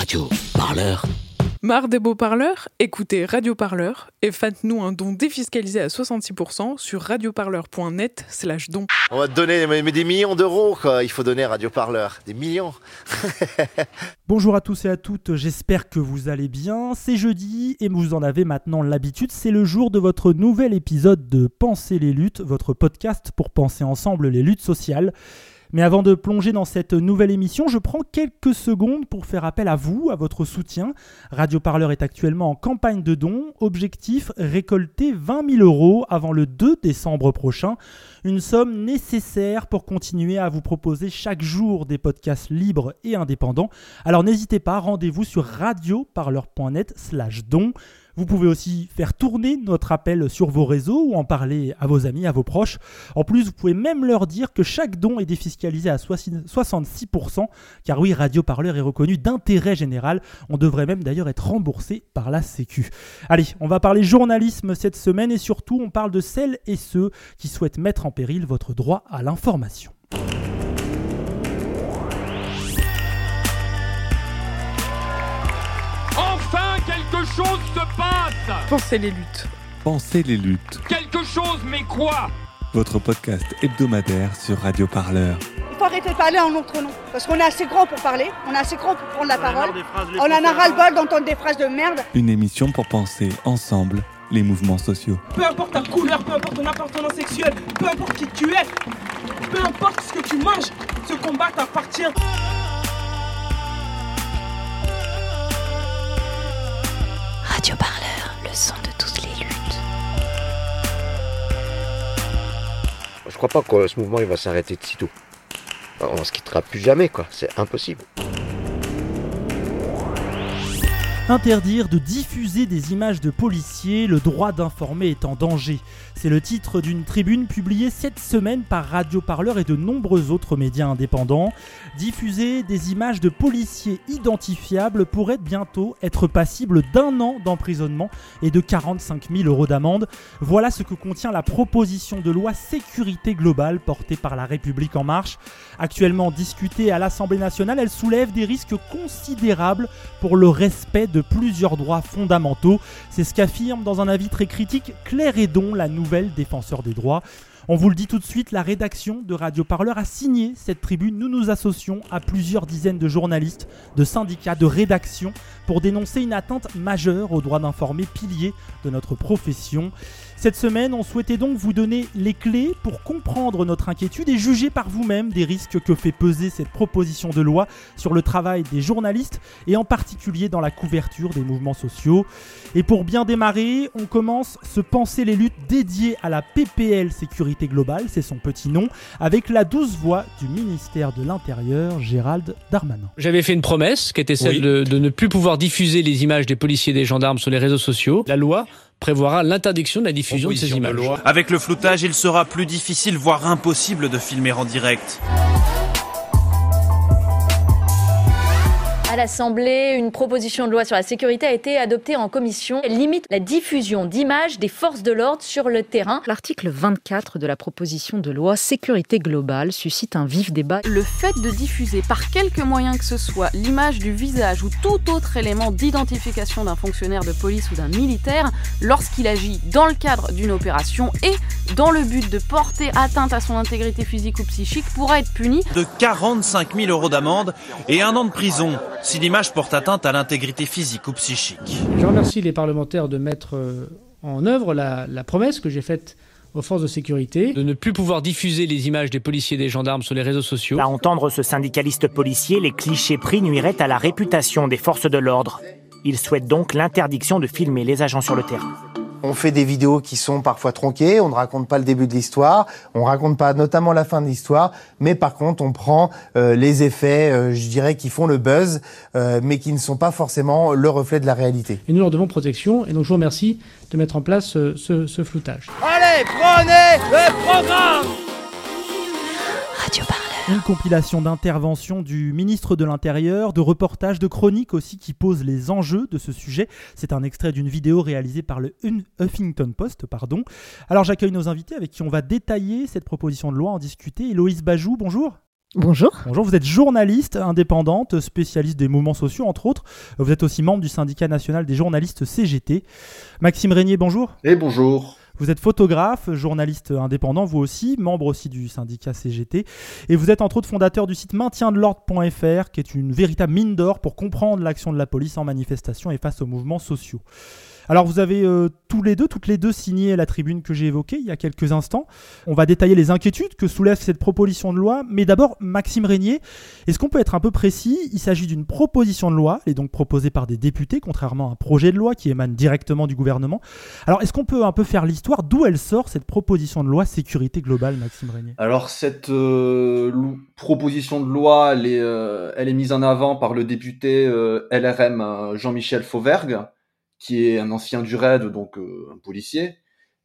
Radio Parleur. Marre des beaux parleurs Écoutez Radio Parleur et faites-nous un don défiscalisé à 66% sur radioparleur.net slash don. On va te donner mais, mais des millions d'euros, quoi. Il faut donner à Radio Parleur. Des millions. Bonjour à tous et à toutes, j'espère que vous allez bien. C'est jeudi et vous en avez maintenant l'habitude. C'est le jour de votre nouvel épisode de Penser les luttes, votre podcast pour penser ensemble les luttes sociales. Mais avant de plonger dans cette nouvelle émission, je prends quelques secondes pour faire appel à vous, à votre soutien. Radio Parleur est actuellement en campagne de dons. Objectif récolter 20 000 euros avant le 2 décembre prochain. Une somme nécessaire pour continuer à vous proposer chaque jour des podcasts libres et indépendants. Alors n'hésitez pas, rendez-vous sur radioparleur.net slash dons. Vous pouvez aussi faire tourner notre appel sur vos réseaux ou en parler à vos amis, à vos proches. En plus, vous pouvez même leur dire que chaque don est défiscalisé à 66%, car oui, Radio Parleur est reconnu d'intérêt général. On devrait même d'ailleurs être remboursé par la Sécu. Allez, on va parler journalisme cette semaine et surtout on parle de celles et ceux qui souhaitent mettre en péril votre droit à l'information. Se passe Pensez les luttes. Pensez les luttes, Quelque chose, mais quoi? Votre podcast hebdomadaire sur Radio Parleur. Il faut arrêter de parler en notre nom. Parce qu'on est assez grand pour parler, on est assez grand pour prendre la parole. On en a ras-le-bol d'entendre des phrases de merde. Une émission pour penser ensemble les mouvements sociaux. Peu importe ta couleur, peu importe ton appartenance sexuelle, peu importe qui tu es, peu importe ce que tu manges, ce combat t'appartient. Radio Parleur, le son de toutes les luttes. Je crois pas que ce mouvement il va s'arrêter de sitôt. On se quittera plus jamais, quoi. C'est impossible. Interdire de diffuser des images de policiers, le droit d'informer est en danger. C'est le titre d'une tribune publiée cette semaine par Radio Parleur et de nombreux autres médias indépendants. Diffuser des images de policiers identifiables pourrait bientôt être passible d'un an d'emprisonnement et de 45 000 euros d'amende. Voilà ce que contient la proposition de loi sécurité globale portée par la République en marche. Actuellement discutée à l'Assemblée nationale, elle soulève des risques considérables pour le respect de plusieurs droits fondamentaux. C'est ce qu'affirme dans un avis très critique Claire Edon, la nouvelle défenseur des droits. On vous le dit tout de suite, la rédaction de Radio Parleur a signé cette tribune. Nous nous associons à plusieurs dizaines de journalistes, de syndicats, de rédactions pour dénoncer une atteinte majeure au droit d'informer, pilier de notre profession. Cette semaine, on souhaitait donc vous donner les clés pour comprendre notre inquiétude et juger par vous-même des risques que fait peser cette proposition de loi sur le travail des journalistes et en particulier dans la couverture des mouvements sociaux. Et pour bien démarrer, on commence ce Penser les luttes dédié à la PPL Sécurité Globale, c'est son petit nom, avec la douce voix du ministère de l'Intérieur, Gérald Darmanin. J'avais fait une promesse qui était celle Oui. de, de ne plus pouvoir diffuser les images des policiers et des gendarmes sur les réseaux sociaux. La loi prévoira l'interdiction de la diffusion de ces images. Avec le floutage, il sera plus difficile, voire impossible de filmer en direct. À l'Assemblée, une proposition de loi sur la sécurité a été adoptée en commission. Elle limite la diffusion d'images des forces de l'ordre sur le terrain. L'article 24 de la proposition de loi sécurité globale suscite un vif débat. Le fait de diffuser par quelque moyen que ce soit l'image du visage ou tout autre élément d'identification d'un fonctionnaire de police ou d'un militaire lorsqu'il agit dans le cadre d'une opération et dans le but de porter atteinte à son intégrité physique ou psychique pourra être puni De 45 000 euros d'amende et un an de prison si l'image porte atteinte à l'intégrité physique ou psychique. Je remercie les parlementaires de mettre euh, en œuvre la, la promesse que j'ai faite aux forces de sécurité. De ne plus pouvoir diffuser les images des policiers et des gendarmes sur les réseaux sociaux. À entendre ce syndicaliste policier, les clichés pris nuiraient à la réputation des forces de l'ordre. Il souhaite donc l'interdiction de filmer les agents sur le terrain. On fait des vidéos qui sont parfois tronquées, on ne raconte pas le début de l'histoire, on raconte pas notamment la fin de l'histoire, mais par contre on prend euh, les effets, euh, je dirais, qui font le buzz, euh, mais qui ne sont pas forcément le reflet de la réalité. Et nous leur devons protection. Et donc je vous remercie de mettre en place ce, ce- ce floutage. Allez, prenez le programme Radio. Une compilation d'interventions du ministre de l'Intérieur, de reportages, de chroniques aussi qui posent les enjeux de ce sujet. C'est un extrait d'une vidéo réalisée par le Huffington Post. Pardon. Alors j'accueille nos invités avec qui on va détailler cette proposition de loi, en discuter. Héloïse Bajou, bonjour. Bonjour. Bonjour, vous êtes journaliste indépendante, spécialiste des mouvements sociaux, entre autres. Vous êtes aussi membre du syndicat national des journalistes CGT. Maxime Régnier, bonjour. Et bonjour. Vous êtes photographe, journaliste indépendant, vous aussi, membre aussi du syndicat CGT. Et vous êtes entre autres fondateur du site maintiendelordre.fr, qui est une véritable mine d'or pour comprendre l'action de la police en manifestation et face aux mouvements sociaux. Alors vous avez euh, tous les deux, toutes les deux signé la tribune que j'ai évoquée il y a quelques instants. On va détailler les inquiétudes que soulève cette proposition de loi. Mais d'abord, Maxime Régnier, est-ce qu'on peut être un peu précis? Il s'agit d'une proposition de loi, elle est donc proposée par des députés, contrairement à un projet de loi qui émane directement du gouvernement. Alors est-ce qu'on peut un peu faire l'histoire? D'où elle sort cette proposition de loi sécurité globale, Maxime Régnier? Alors cette euh, proposition de loi, elle est, euh, elle est mise en avant par le député LRM Jean-Michel Fauvergue qui est un ancien du RAID, donc euh, un policier.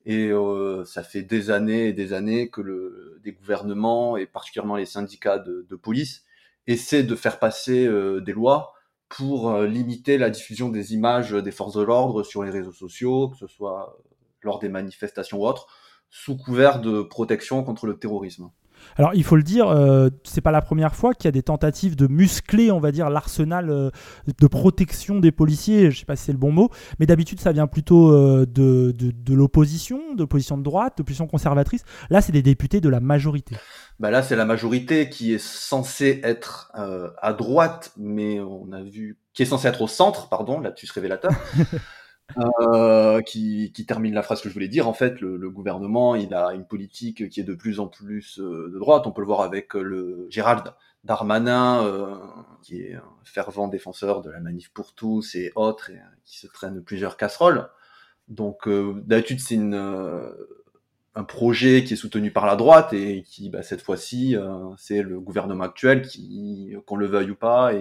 Et euh, ça fait des années et des années que le, des gouvernements, et particulièrement les syndicats de, de police, essaient de faire passer euh, des lois pour limiter la diffusion des images des forces de l'ordre sur les réseaux sociaux, que ce soit lors des manifestations ou autres, sous couvert de protection contre le terrorisme. Alors il faut le dire, euh, c'est pas la première fois qu'il y a des tentatives de muscler, on va dire, l'arsenal euh, de protection des policiers. Je sais pas si c'est le bon mot, mais d'habitude ça vient plutôt euh, de, de, l'opposition, de l'opposition de droite, de l'opposition conservatrice. Là, c'est des députés de la majorité. Bah là, c'est la majorité qui est censée être à droite, mais on a vu qui est censée être au centre, pardon, lapsus révélateur. Euh, qui, termine la phrase que je voulais dire. En fait, le, gouvernement, il a une politique qui est de plus en plus euh, de droite. On peut le voir avec le Gérald Darmanin, euh, qui est un fervent défenseur de la manif pour tous et autres, et qui se traîne plusieurs casseroles. Donc, d'habitude, c'est un projet qui est soutenu par la droite et qui, bah, cette fois-ci, c'est le gouvernement actuel qu'on le veuille ou pas,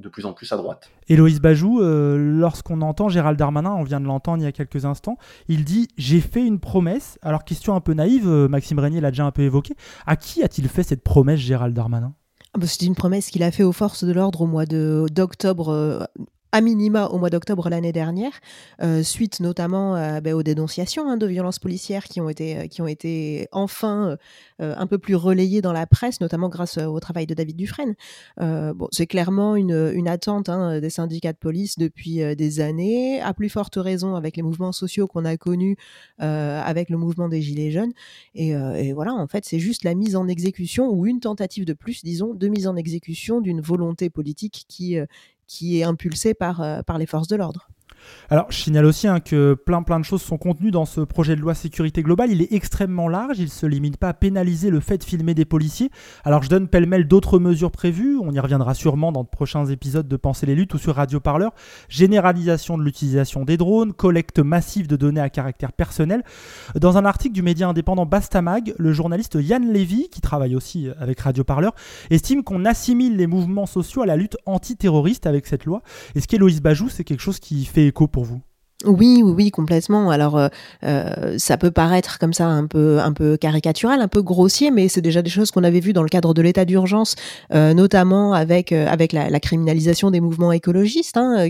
de plus en plus à droite. Héloïse Bajou, euh, lorsqu'on entend Gérald Darmanin, on vient de l'entendre il y a quelques instants, il dit J'ai fait une promesse. Alors, question un peu naïve, euh, Maxime Régnier l'a déjà un peu évoqué. À qui a-t-il fait cette promesse, Gérald Darmanin? Ah bah, C'est une promesse qu'il a fait aux forces de l'ordre au mois d'octobre euh, à minima au mois d'octobre l'année dernière, euh, suite notamment euh, ben, aux dénonciations hein, de violences policières qui ont été, euh, qui ont été enfin un peu plus relayées dans la presse, notamment grâce au travail de David Dufresne. bon, c'est clairement une, une attente hein, des syndicats de police depuis des années, à plus forte raison avec les mouvements sociaux qu'on a connus avec le mouvement des Gilets jaunes. Et, et voilà, en fait, c'est juste la mise en exécution ou une tentative de plus, disons, de mise en exécution d'une volonté politique qui, qui est impulsé par, euh, par les forces de l'ordre. Alors, je signale aussi hein, que plein plein de choses sont contenues dans ce projet de loi sécurité globale. Il est extrêmement large, il ne se limite pas à pénaliser le fait de filmer des policiers. Alors, je donne pêle-mêle d'autres mesures prévues, on y reviendra sûrement dans de prochains épisodes de Penser les luttes ou sur Radio Parleur. Généralisation de l'utilisation des drones, collecte massive de données à caractère personnel. Dans un article du média indépendant Bastamag, le journaliste Yann Lévy, qui travaille aussi avec Radio Parleur, estime qu'on assimile les mouvements sociaux à la lutte antiterroriste avec cette loi. Est-ce qu'Héloïse Bajou, c'est quelque chose qui fait pour vous oui, oui, oui, complètement. Alors, euh, euh, ça peut paraître comme ça un peu, un peu caricatural, un peu grossier, mais c'est déjà des choses qu'on avait vues dans le cadre de l'état d'urgence, euh, notamment avec avec la, criminalisation des mouvements écologistes, hein,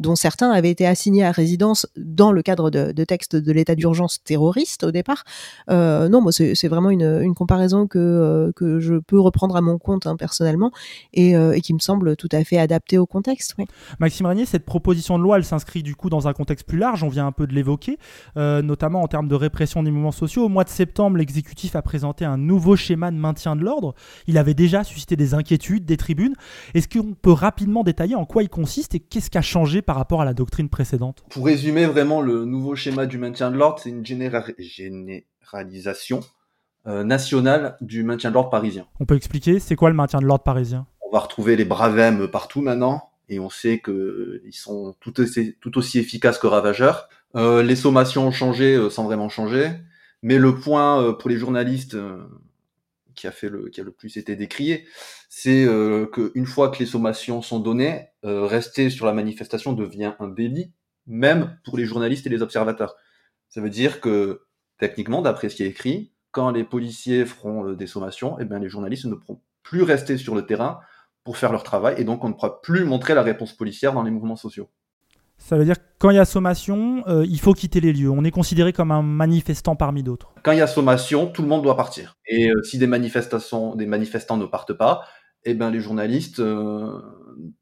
dont certains avaient été assignés à résidence dans le cadre de, textes de l'état d'urgence terroriste au départ. non, moi, c'est vraiment une, comparaison que que je peux reprendre à mon compte hein, personnellement et, et, qui me semble tout à fait adaptée au contexte. Maxime Régnier, cette proposition de loi, elle s'inscrit du coup dans un contexte plus large, on vient un peu de l'évoquer, euh, notamment en termes de répression des mouvements sociaux. Au mois de septembre, l'exécutif a présenté un nouveau schéma de maintien de l'ordre. Il avait déjà suscité des inquiétudes, des tribunes. Est-ce qu'on peut rapidement détailler en quoi il consiste et qu'est-ce qui a changé par rapport à la doctrine précédente? Pour résumer vraiment le nouveau schéma du maintien de l'ordre, c'est une généralisation euh, nationale du maintien de l'ordre parisien. On peut expliquer, c'est quoi le maintien de l'ordre parisien? On va retrouver les bravem partout maintenant et on sait qu'ils sont tout aussi, tout aussi efficaces que ravageurs. Euh, les sommations ont changé euh, sans vraiment changer, mais le point euh, pour les journalistes euh, qui a fait le qui a le plus été décrié, c'est qu'une fois que les sommations sont données, rester sur la manifestation devient un délit, même pour les journalistes et les observateurs. Ça veut dire que techniquement, d'après ce qui est écrit, quand les policiers feront des sommations, eh bien les journalistes ne pourront plus rester sur le terrain pour faire leur travail et donc on ne pourra plus montrer la réponse policière dans les mouvements sociaux. Ça veut dire que quand il y a sommation, euh, il faut quitter les lieux. On est considéré comme un manifestant parmi d'autres. Quand il y a sommation, tout le monde doit partir. Et euh, si des manifestations, des manifestants ne partent pas, eh ben les journalistes euh,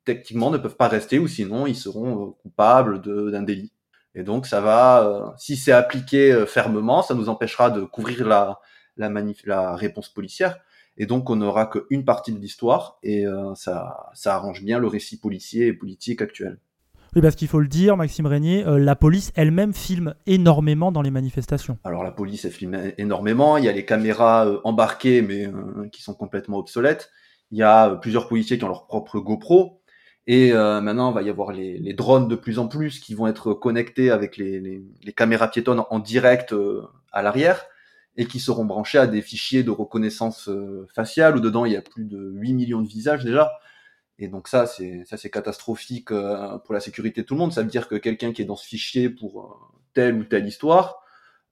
techniquement ne peuvent pas rester ou sinon ils seront coupables d'un délit. Et donc ça va, si c'est appliqué fermement, ça nous empêchera de couvrir la la, la réponse policière. Et donc on n'aura qu'une partie de l'histoire et ça ça arrange bien le récit policier et politique actuel. Oui, parce qu'il faut le dire, Maxime Régnier, euh, la police elle-même filme énormément dans les manifestations. Alors la police, elle filme énormément. Il y a les caméras euh, embarquées, mais euh, qui sont complètement obsolètes. Il y a plusieurs policiers qui ont leur propre GoPro. Et maintenant, il va y avoir les, drones de plus en plus qui vont être connectés avec les, les caméras piétonnes en direct à l'arrière et qui seront branchés à des fichiers de reconnaissance faciale où dedans il y a plus de 8 millions de visages déjà. Et donc ça, c'est ça c'est catastrophique euh, pour la sécurité de tout le monde. Ça veut dire que quelqu'un qui est dans ce fichier pour euh, telle ou telle histoire,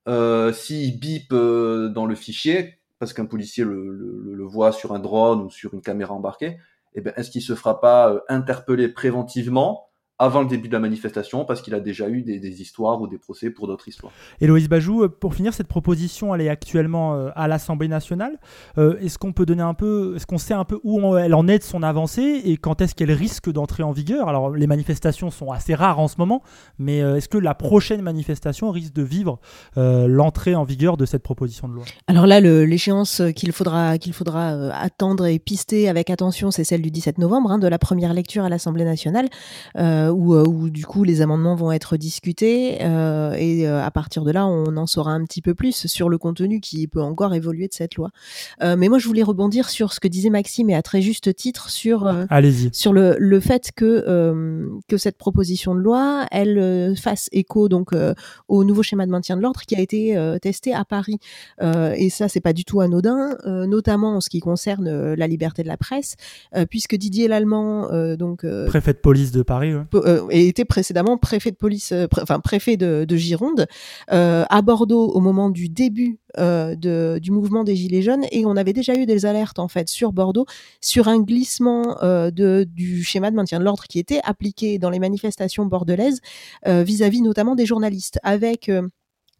euh, s'il bip euh, dans le fichier, parce qu'un policier le, le, le, voit sur un drone ou sur une caméra embarquée, eh ben, est-ce qu'il se fera pas interpeller préventivement avant le début de la manifestation parce qu'il a déjà eu des, histoires ou des procès pour d'autres histoires. Héloïse Bajou, euh, pour finir, cette proposition, elle est actuellement euh, à l'Assemblée nationale. Euh, est-ce qu'on peut donner un peu, est-ce qu'on sait un peu où elle en est de son avancée et quand est-ce qu'elle risque d'entrer en vigueur? Alors, les manifestations sont assez rares en ce moment, mais est-ce que la prochaine manifestation risque de vivre l'entrée en vigueur de cette proposition de loi? Alors là, l'échéance qu'il faudra, qu'il faudra attendre et pister avec attention, c'est celle du 17 novembre, hein, de la première lecture à l'Assemblée nationale. Euh, où, du coup les amendements vont être discutés euh, et euh, à partir de là on en saura un petit peu plus sur le contenu qui peut encore évoluer de cette loi. mais moi je voulais rebondir sur ce que disait Maxime et à très juste titre sur sur le, le fait que que cette proposition de loi elle fasse écho donc au nouveau schéma de maintien de l'ordre qui a été testé à Paris. Et ça c'est pas du tout anodin notamment en ce qui concerne la liberté de la presse puisque Didier Lallemand donc préfet de police de Paris euh, et était précédemment préfet de police, euh, enfin préfet de, de Gironde, euh, à Bordeaux au moment du début du mouvement des Gilets jaunes, et on avait déjà eu des alertes en fait sur Bordeaux sur un glissement de, du schéma de maintien de l'ordre qui était appliqué dans les manifestations bordelaises vis-à-vis -vis notamment des journalistes, avec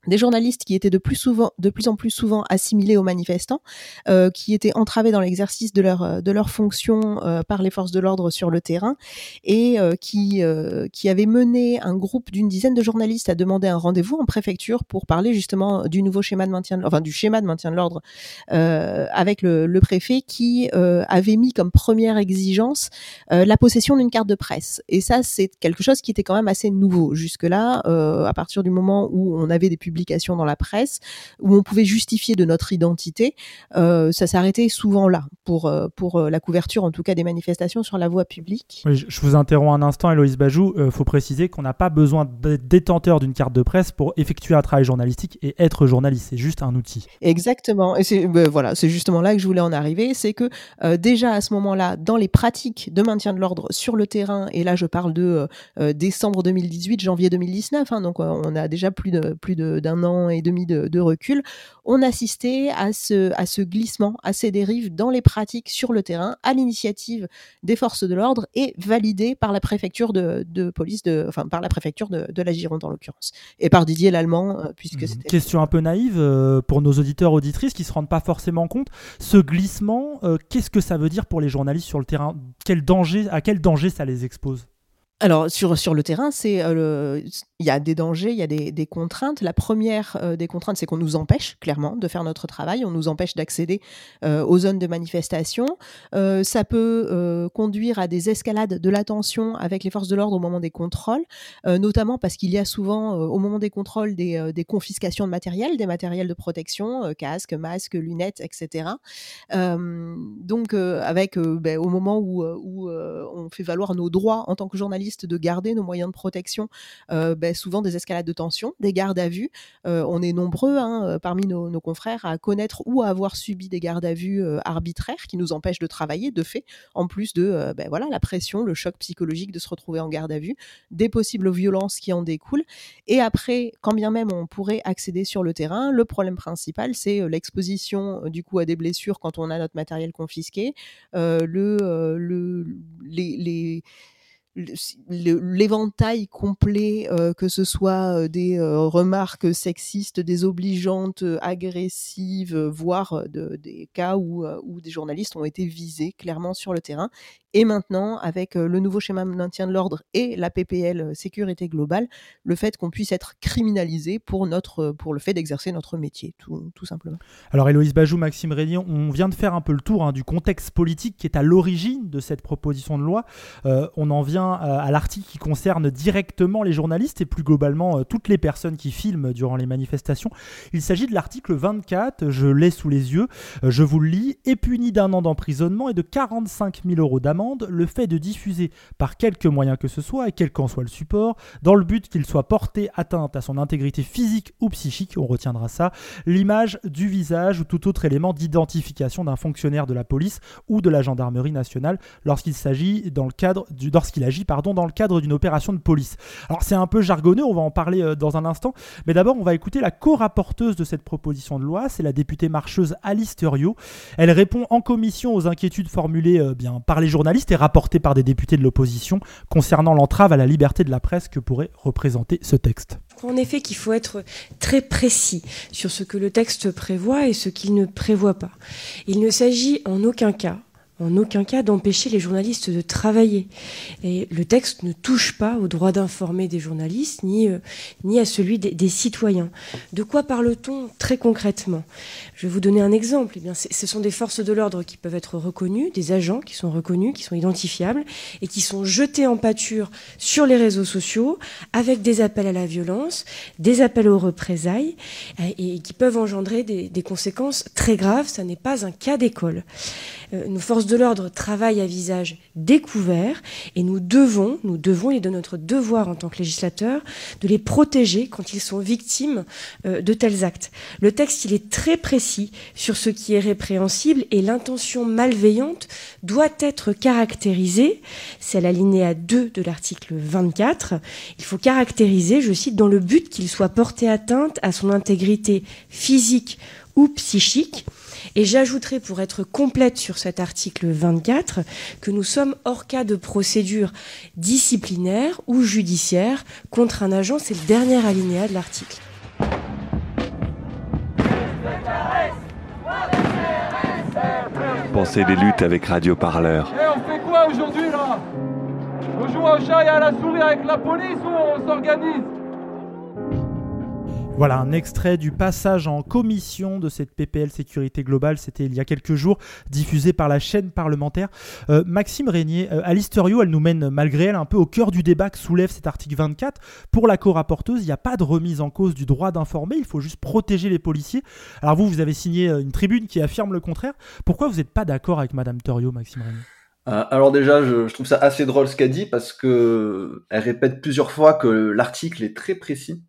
des journalistes qui étaient de plus souvent, de plus en plus souvent assimilés aux manifestants, euh, qui étaient entravés dans l'exercice de leur euh, de leur fonction euh, par les forces de l'ordre sur le terrain, et euh, qui euh, qui avaient mené un groupe d'une dizaine de journalistes à demander un rendez-vous en préfecture pour parler justement du nouveau schéma de maintien, de, enfin du schéma de maintien de l'ordre avec le, le, préfet, qui avait mis comme première exigence la possession d'une carte de presse. Et ça, c'est quelque chose qui était quand même assez nouveau jusque là, à partir du moment où on avait des publication dans la presse où on pouvait justifier de notre identité, euh, ça s'arrêtait souvent là pour, euh, pour euh, la couverture en tout cas des manifestations sur la voie publique. je vous interromps un instant, Héloïse Bajou. Il faut préciser qu'on n'a pas besoin d'être détenteur d'une carte de presse pour effectuer un travail journalistique et être journaliste. C'est juste un outil. Exactement. Et c'est ben, voilà, c'est justement là que je voulais en arriver. C'est que déjà à ce moment-là, dans les pratiques de maintien de l'ordre sur le terrain, et là je parle de décembre 2018, janvier 2019, hein, donc on a déjà plus de, plus de d'un an et demi de, recul, on assistait à ce, à ce glissement, à ces dérives dans les pratiques sur le terrain, à l'initiative des forces de l'ordre et validé par la préfecture de, police, de, enfin par la préfecture de, la Gironde en l'occurrence, et par Didier Lallemand, euh, puisque c'était... Question un peu naïve euh, pour nos auditeurs auditrices qui se rendent pas forcément compte, ce glissement, euh, qu'est-ce que ça veut dire pour les journalistes sur le terrain? Quel danger, à quel danger ça les expose? Alors sur, sur le terrain, c'est euh, il y a des dangers, il y a des, contraintes. La première euh, des contraintes, c'est qu'on nous empêche clairement de faire notre travail, on nous empêche d'accéder euh, aux zones de manifestation. ça peut conduire à des escalades de la tension avec les forces de l'ordre au moment des contrôles, notamment parce qu'il y a souvent au moment des contrôles des, des, confiscations de matériel, des matériels de protection, casques, masques, lunettes, etc. donc avec ben, au moment où, où on fait valoir nos droits en tant que journaliste de garder nos moyens de protection, euh, ben, souvent des escalades de tension, des gardes à vue. Euh, on est nombreux hein, euh, parmi nos, confrères à connaître ou à avoir subi des gardes à vue arbitraires qui nous empêchent de travailler, de fait, en plus de ben, voilà, la pression, le choc psychologique de se retrouver en garde à vue, des possibles violences qui en découlent. Et après, quand bien même on pourrait accéder sur le terrain, le problème principal, c'est l'exposition du coup à des blessures quand on a notre matériel confisqué, le, le, les l'éventail complet, euh, que ce soit des remarques sexistes, désobligeantes, agressives, voire de, des cas où des journalistes ont été visés clairement sur le terrain. Et maintenant, avec le nouveau schéma de maintien de l'ordre et la PPL sécurité globale, le fait qu'on puisse être criminalisé pour, notre, pour le fait d'exercer notre métier, tout, tout, simplement. Alors Héloïse Bajou, Maxime Régnier, on vient de faire un peu le tour hein, du contexte politique qui est à l'origine de cette proposition de loi. on en vient à l'article qui concerne directement les journalistes et plus globalement toutes les personnes qui filment durant les manifestations. Il s'agit de l'article 24, je l'ai sous les yeux, je vous le lis, est puni d'un an d'emprisonnement et de 45 000 euros d'amende le fait de diffuser par quelque moyen que ce soit, et quel qu'en soit le support, dans le but qu'il soit porté atteinte à son intégrité physique ou psychique, on retiendra ça, l'image du visage ou tout autre élément d'identification d'un fonctionnaire de la police ou de la gendarmerie nationale lorsqu'il s'agit dans le cadre du, lorsqu'il agit pardon, dans le cadre d'une opération de police. Alors c'est un peu jargonneux, on va en parler euh, dans un instant, mais d'abord on va écouter la co-rapporteuse de cette proposition de loi, c'est la députée marcheuse Alice Thurio. Elle répond en commission aux inquiétudes formulées euh, bien par les journalistes journaliste est rapporté par des députés de l'opposition concernant l'entrave à la liberté de la presse que pourrait représenter ce texte. En effet, qu'il faut être très précis sur ce que le texte prévoit et ce qu'il ne prévoit pas. Il ne s'agit en aucun cas en aucun cas d'empêcher les journalistes de travailler. Et le texte ne touche pas au droit d'informer des journalistes ni, euh, à celui des, citoyens. De quoi parle-t-on très concrètement? Je vais vous donner un exemple. Eh bien, ce sont des forces de l'ordre qui peuvent être reconnues, des agents qui sont reconnus, qui sont identifiables et qui sont jetés en pâture sur les réseaux sociaux avec des appels à la violence, des appels aux représailles et, qui peuvent engendrer des, des conséquences très graves. Ça n'est pas un cas d'école. Euh, nos forces de l'ordre travaillent à visage découvert et nous devons, nous devons, et de notre devoir en tant que législateur, de les protéger quand ils sont victimes euh, de tels actes. Le texte, il est très précis sur ce qui est répréhensible et l'intention malveillante doit être caractérisée. C'est l'alinéa 2 de l'article 24. Il faut caractériser, je cite, dans le but qu'il soit porté atteinte à son intégrité physique ou psychique et j'ajouterai pour être complète sur cet article 24 que nous sommes hors cas de procédure disciplinaire ou judiciaire contre un agent. C'est le dernier alinéa de l'article. Pensez des luttes avec Radio Parleur. Eh, on fait quoi aujourd'hui là? On joue au chat et à la souris avec la police ou on s'organise? Voilà un extrait du passage en commission de cette PPL sécurité globale, c'était il y a quelques jours, diffusé par la chaîne parlementaire. Euh, Maxime Régnier, euh, Alice elle nous mène malgré elle un peu au cœur du débat que soulève cet article 24. Pour la co-rapporteuse, il n'y a pas de remise en cause du droit d'informer, il faut juste protéger les policiers. Alors vous, vous avez signé euh, une tribune qui affirme le contraire. Pourquoi vous n'êtes pas d'accord avec Madame Thuriot, Maxime Régnier? Alors déjà, je, je, trouve ça assez drôle ce qu'elle dit parce que elle répète plusieurs fois que l'article est très précis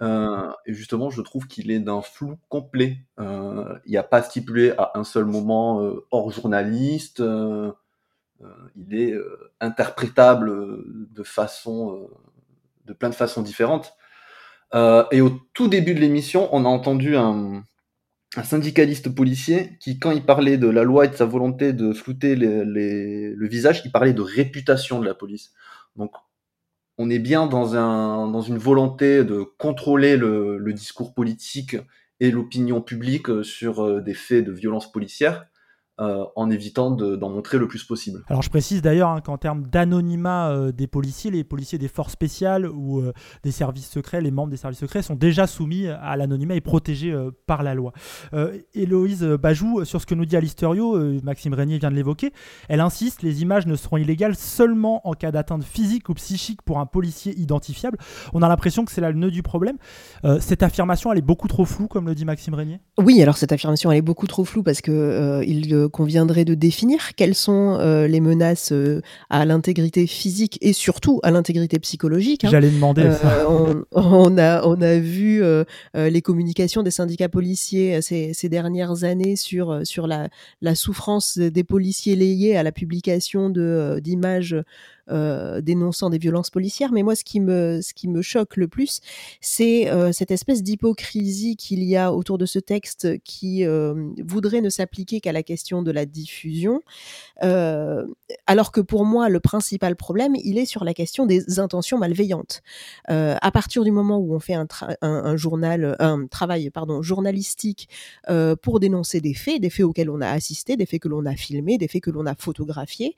euh, et justement, je trouve qu'il est d'un flou complet. Euh, il n'y a pas stipulé à un seul moment euh, hors journaliste. il est interprétable de façon, de plein de façons différentes. et au tout début de l'émission, on a entendu un, un, syndicaliste policier qui, quand il parlait de la loi et de sa volonté de flouter les, les, le visage, il parlait de réputation de la police. Donc on est bien dans, un, dans une volonté de contrôler le, discours politique et l'opinion publique sur euh, des faits de violence policière. Euh, en évitant d'en montrer le plus possible. Alors je précise d'ailleurs hein, qu'en termes d'anonymat euh, des policiers, les policiers des forces spéciales ou euh, des services secrets, les membres des services secrets sont déjà soumis à l'anonymat et protégés par la loi. Héloïse Bajou, sur ce que nous dit Alisterio, Maxime Régnier vient de l'évoquer, elle insiste, les images ne seront illégales seulement en cas d'atteinte physique ou psychique pour un policier identifiable. On a l'impression que c'est là le nœud du problème. cette affirmation, elle est beaucoup trop floue, comme le dit Maxime Régnier? Oui, alors cette affirmation, elle est beaucoup trop floue parce que il conviendrait de définir quelles sont euh, les menaces euh, à l'intégrité physique et surtout à l'intégrité psychologique. Hein. J'allais demander euh, ça. On, a, on a vu les communications des syndicats policiers ces, ces dernières années sur, sur la, la souffrance des policiers liés à la publication de, d'images dénonçant des violences policières. Mais moi, ce qui me, ce qui me choque le plus, c'est cette espèce d'hypocrisie qu'il y a autour de ce texte qui voudrait ne s'appliquer qu'à la question de la diffusion, alors que pour moi, le principal problème, il est sur la question des intentions malveillantes. à partir du moment où on fait un, un, journal, un travail pardon, journalistique pour dénoncer des faits, des faits auxquels on a assisté, des faits que l'on a filmés, des faits que l'on a photographiés,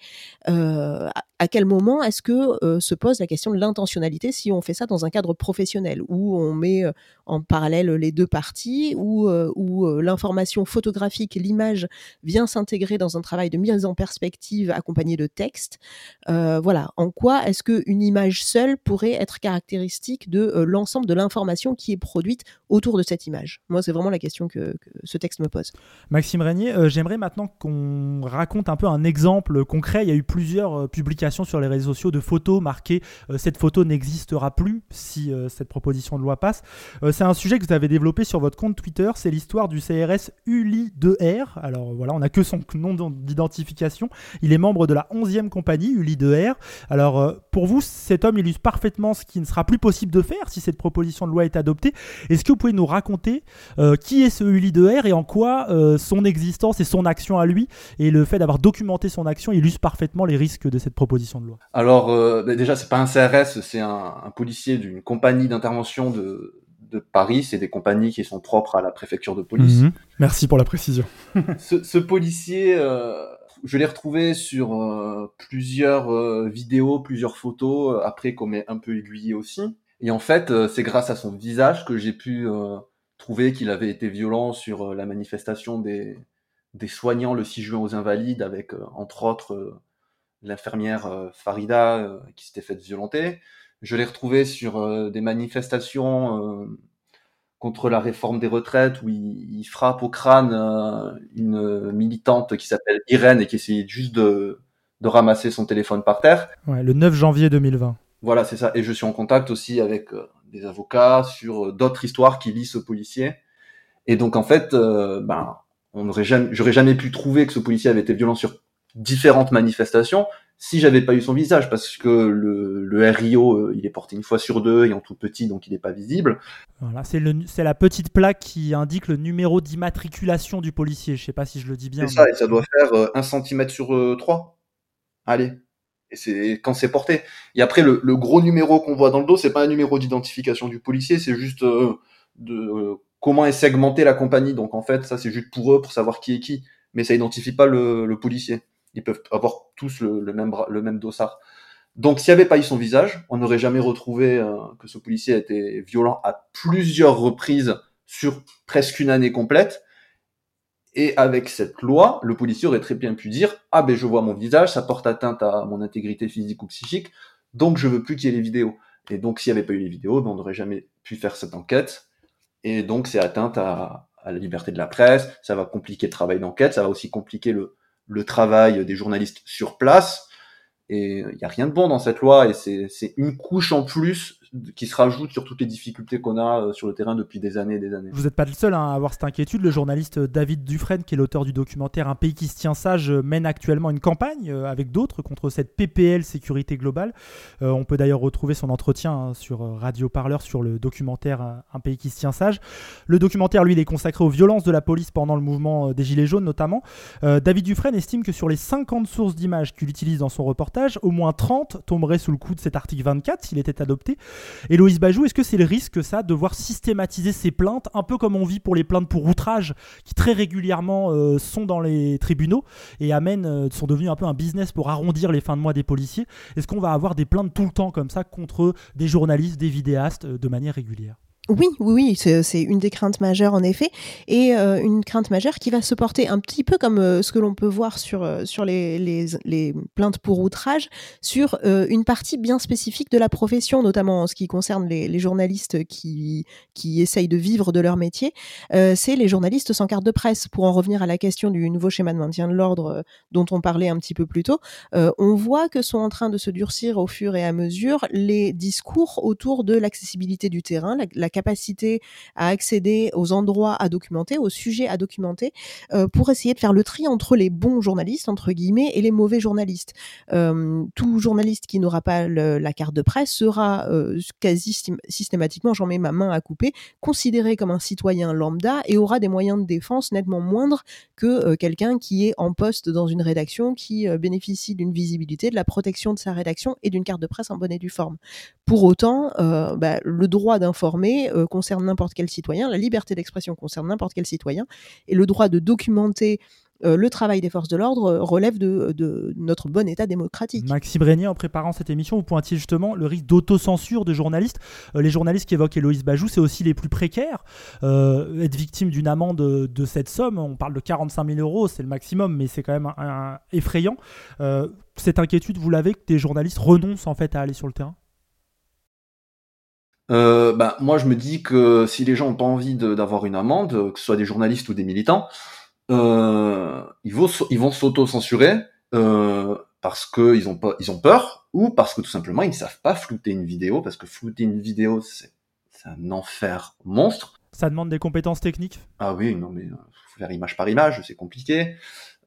à quel moment est-ce que se pose la question de l'intentionnalité si on fait ça dans un cadre professionnel, où on met en parallèle les deux parties, où, où l'information photographique, l'image vient s'intégrer dans un travail de mise en perspective accompagné de texte. voilà, en quoi est-ce qu'une image seule pourrait être caractéristique de l'ensemble de l'information qui est produite autour de cette image? Moi, c'est vraiment la question que, ce texte me pose. Maxime Régnier, j'aimerais maintenant qu'on raconte un peu un exemple concret. Il y a eu plusieurs publications sur les réseaux sociaux de photos marquées euh, cette photo n'existera plus si euh, cette proposition de loi passe. Euh, c'est un sujet que vous avez développé sur votre compte Twitter, c'est l'histoire du CRS ULI2R. Alors voilà, on n'a que son nom d'identification. Il est membre de la 11e compagnie ULI2R. Alors pour vous, cet homme illustre parfaitement ce qui ne sera plus possible de faire si cette proposition de loi est adoptée. Est-ce que vous pouvez nous raconter qui est ce ULI2R et en quoi son existence et son action à lui et le fait d'avoir documenté son action illustre parfaitement les risques de cette proposition de loi Alors, euh, bah, déjà, c'est pas un CRS, c'est un, policier d'une compagnie d'intervention de, Paris. C'est des compagnies qui sont propres à la préfecture de police. Mhm. Merci pour la précision. ce, policier, euh, je l'ai retrouvé sur euh, plusieurs vidéos, plusieurs photos, après qu'on m'ait un peu aiguillé aussi. Et en fait, c'est grâce à son visage que j'ai pu trouver qu'il avait été violent sur la manifestation des, des soignants le 6 juin aux Invalides, avec entre autres l'infirmière euh, Farida euh, qui s'était faite violenter. Je l'ai retrouvé sur euh, des manifestations contre la réforme des retraites où il, frappe au crâne une militante qui s'appelle Irène et qui essayait juste de, de ramasser son téléphone par terre. Ouais, le 9 janvier 2020. Voilà, c'est ça. Et je suis en contact aussi avec des avocats sur d'autres histoires qui lisent ce policier. Et donc en fait, ben, on n'aurait jamais, j'aurais jamais pu trouver que ce policier avait été violent sur différentes manifestations si j'avais pas eu son visage parce que le, le RIO euh, il est porté une fois sur deux et en tout petit donc il n'est pas visible. Voilà, c'est le c'est la petite plaque qui indique le numéro d'immatriculation du policier. Je sais pas si je le dis bien. C'est ça et ça doit faire euh, un centimètre sur euh, trois. Allez. Et c'est quand c'est porté. Et après le, le gros numéro qu'on voit dans le dos, c'est pas un numéro d'identification du policier, c'est juste de comment est segmentée la compagnie. Donc en fait, ça c'est juste pour eux pour savoir qui est qui, mais ça identifie pas le, le policier ils peuvent avoir tous le, même, le même dossard. Donc, s'il n'y avait pas eu son visage, on n'aurait jamais retrouvé euh, que ce policier a été violent à plusieurs reprises sur presque une année complète. Et avec cette loi, le policier aurait très bien pu dire Ah ben je vois mon visage, ça porte atteinte à mon intégrité physique ou psychique, donc je veux plus qu'il y ait les vidéos. Et donc s'il n'y avait pas eu les vidéos, ben, on n'aurait jamais pu faire cette enquête. Et donc c'est atteinte à, la liberté de la presse, ça va compliquer le travail d'enquête, ça va aussi compliquer le, le travail des journalistes sur place. Et il n'y a rien de bon dans cette loi et c'est une couche en plus qui se rajoute sur toutes les difficultés qu'on a euh, sur le terrain depuis des années et des années. Vous n'êtes pas le seul hein, à avoir cette inquiétude. Le journaliste David Dufresne, qui est l'auteur du documentaire Un pays qui se tient sage, euh, mène actuellement une campagne euh, avec d'autres contre cette PPL sécurité globale. on peut d'ailleurs retrouver son entretien hein, sur Radio Parleur sur le documentaire Un pays qui se tient sage. Le documentaire, lui, il est consacré aux violences de la police pendant le mouvement des Gilets jaunes notamment. David Dufresne estime que sur les 50 sources d'images qu'il utilise dans son reportage, au moins 30 tomberaient sous le coup de cet article 24 s'il était adopté. Héloïse Bajou, est-ce que c'est le risque, ça, de voir systématiser ces plaintes, un peu comme on vit pour les plaintes pour outrage, qui très régulièrement euh, sont dans les tribunaux et amènent, euh, sont devenus un peu un business pour arrondir les fins de mois des policiers? Est-ce qu'on va avoir des plaintes tout le temps comme ça contre des journalistes, des vidéastes, euh, de manière régulière? Oui, oui, oui, c'est une des craintes majeures en effet, et euh, une crainte majeure qui va se porter un petit peu comme euh, ce que l'on peut voir sur, euh, sur les, plaintes pour outrage, sur une partie bien spécifique de la profession, notamment en ce qui concerne les, les journalistes qui, qui essayent de vivre de leur métier, c'est les journalistes sans carte de presse. Pour en revenir à la question du nouveau schéma de maintien de l'ordre dont on parlait un petit peu plus tôt, on voit que sont en train de se durcir au fur et à mesure les discours autour de l'accessibilité du terrain, la, la capacité à accéder aux endroits à documenter, aux sujets à documenter, euh, pour essayer de faire le tri entre les bons journalistes, entre guillemets, et les mauvais journalistes. Euh, tout journaliste qui n'aura pas la carte de presse sera euh, quasi systématiquement, j'en mets ma main à couper, considéré comme un citoyen lambda et aura des moyens de défense nettement moindres que quelqu'un qui est en poste dans une rédaction, qui bénéficie d'une visibilité, de la protection de sa rédaction et d'une carte de presse en bonne et due forme. Pour autant, bah, le droit d'informer concerne n'importe quel citoyen, la liberté d'expression concerne n'importe quel citoyen, et le droit de documenter euh, le travail des forces de l'ordre euh, relève de, notre bon état démocratique. Maxime Régnier, en préparant cette émission, vous pointiez justement le risque d'autocensure de journalistes. Euh, les journalistes qui évoquent Héloïse Bajou, c'est aussi les plus précaires. être victime d'une amende de, cette somme, on parle de 45 000 euros, c'est le maximum, mais c'est quand même effrayant. cette inquiétude, vous l'avez, que des journalistes renoncent en fait à aller sur le terrain? Bah, moi, je me dis que si les gens n'ont pas envie d'avoir une amende, que ce soit des journalistes ou des militants, euh, ils vont ils vont s'auto-censurer euh, parce que ils ont pas ils ont peur ou parce que tout simplement ils ne savent pas flouter une vidéo parce que flouter une vidéo c'est un enfer monstre. Ça demande des compétences techniques? Ah oui, non mais euh, faut faire image par image, c'est compliqué.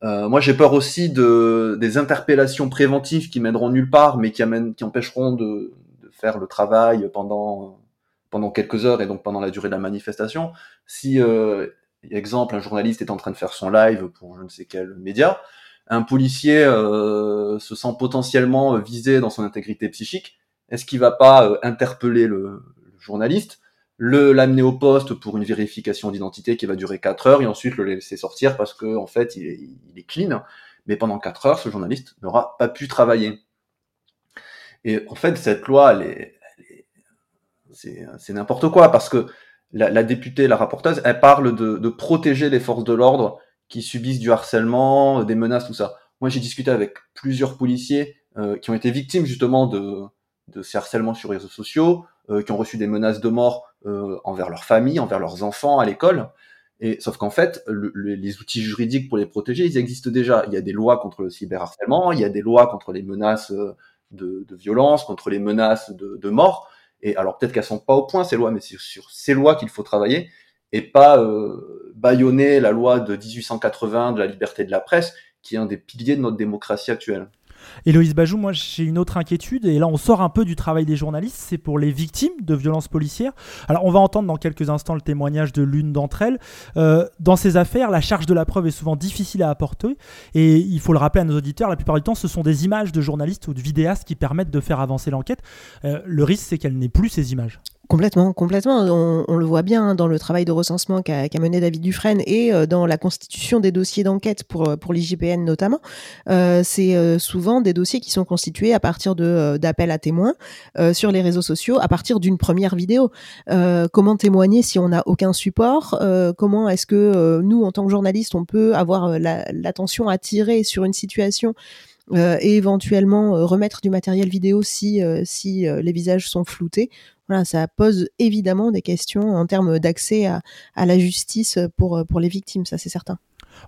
Euh, moi, j'ai peur aussi de des interpellations préventives qui mèneront nulle part, mais qui amènent, qui empêcheront de, faire le travail pendant pendant quelques heures et donc pendant la durée de la manifestation. Si euh, exemple, un journaliste est en train de faire son live pour je ne sais quel média, un policier euh, se sent potentiellement visé dans son intégrité psychique, est-ce qu'il va pas euh, interpeller le, journaliste, le l'amener au poste pour une vérification d'identité qui va durer 4 heures et ensuite le laisser sortir parce que en fait il est, il est clean, mais pendant 4 heures ce journaliste n'aura pas pu travailler. Et en fait cette loi elle est, c'est n'importe quoi parce que la, députée, la rapporteuse, elle parle de, protéger les forces de l'ordre qui subissent du harcèlement, des menaces, tout ça. Moi, j'ai discuté avec plusieurs policiers euh, qui ont été victimes justement de, de ces harcèlements sur les réseaux sociaux, euh, qui ont reçu des menaces de mort euh, envers leur famille, envers leurs enfants à l'école. Et sauf qu'en fait, les outils juridiques pour les protéger, ils existent déjà. Il y a des lois contre le cyberharcèlement, il y a des lois contre les menaces de, violence, contre les menaces de, de mort. Et alors peut-être qu'elles sont pas au point ces lois, mais c'est sur ces lois qu'il faut travailler et pas euh, bâillonner la loi de 1880 de la liberté de la presse, qui est un des piliers de notre démocratie actuelle. Héloïse Bajou, moi j'ai une autre inquiétude, et là on sort un peu du travail des journalistes, c'est pour les victimes de violences policières. Alors on va entendre dans quelques instants le témoignage de l'une d'entre elles. Euh, dans ces affaires, la charge de la preuve est souvent difficile à apporter, et il faut le rappeler à nos auditeurs, la plupart du temps ce sont des images de journalistes ou de vidéastes qui permettent de faire avancer l'enquête. Euh, le risque c'est qu'elle n'ait plus ces images. Complètement, complètement. On, le voit bien hein, dans le travail de recensement qu'a mené David Dufresne et euh, dans la constitution des dossiers d'enquête pour, euh, pour l'IGPN notamment. Euh, c'est souvent des dossiers qui sont constitués à partir d'appels à témoins sur les réseaux sociaux, à partir d'une première vidéo. comment témoigner si on n'a aucun support? Comment est-ce que nous, en tant que journalistes, on peut avoir l'attention attirée sur une situation et éventuellement remettre du matériel vidéo si, si les visages sont floutés? Voilà, ça pose évidemment des questions en termes d'accès à, la justice pour, pour les victimes, ça c'est certain.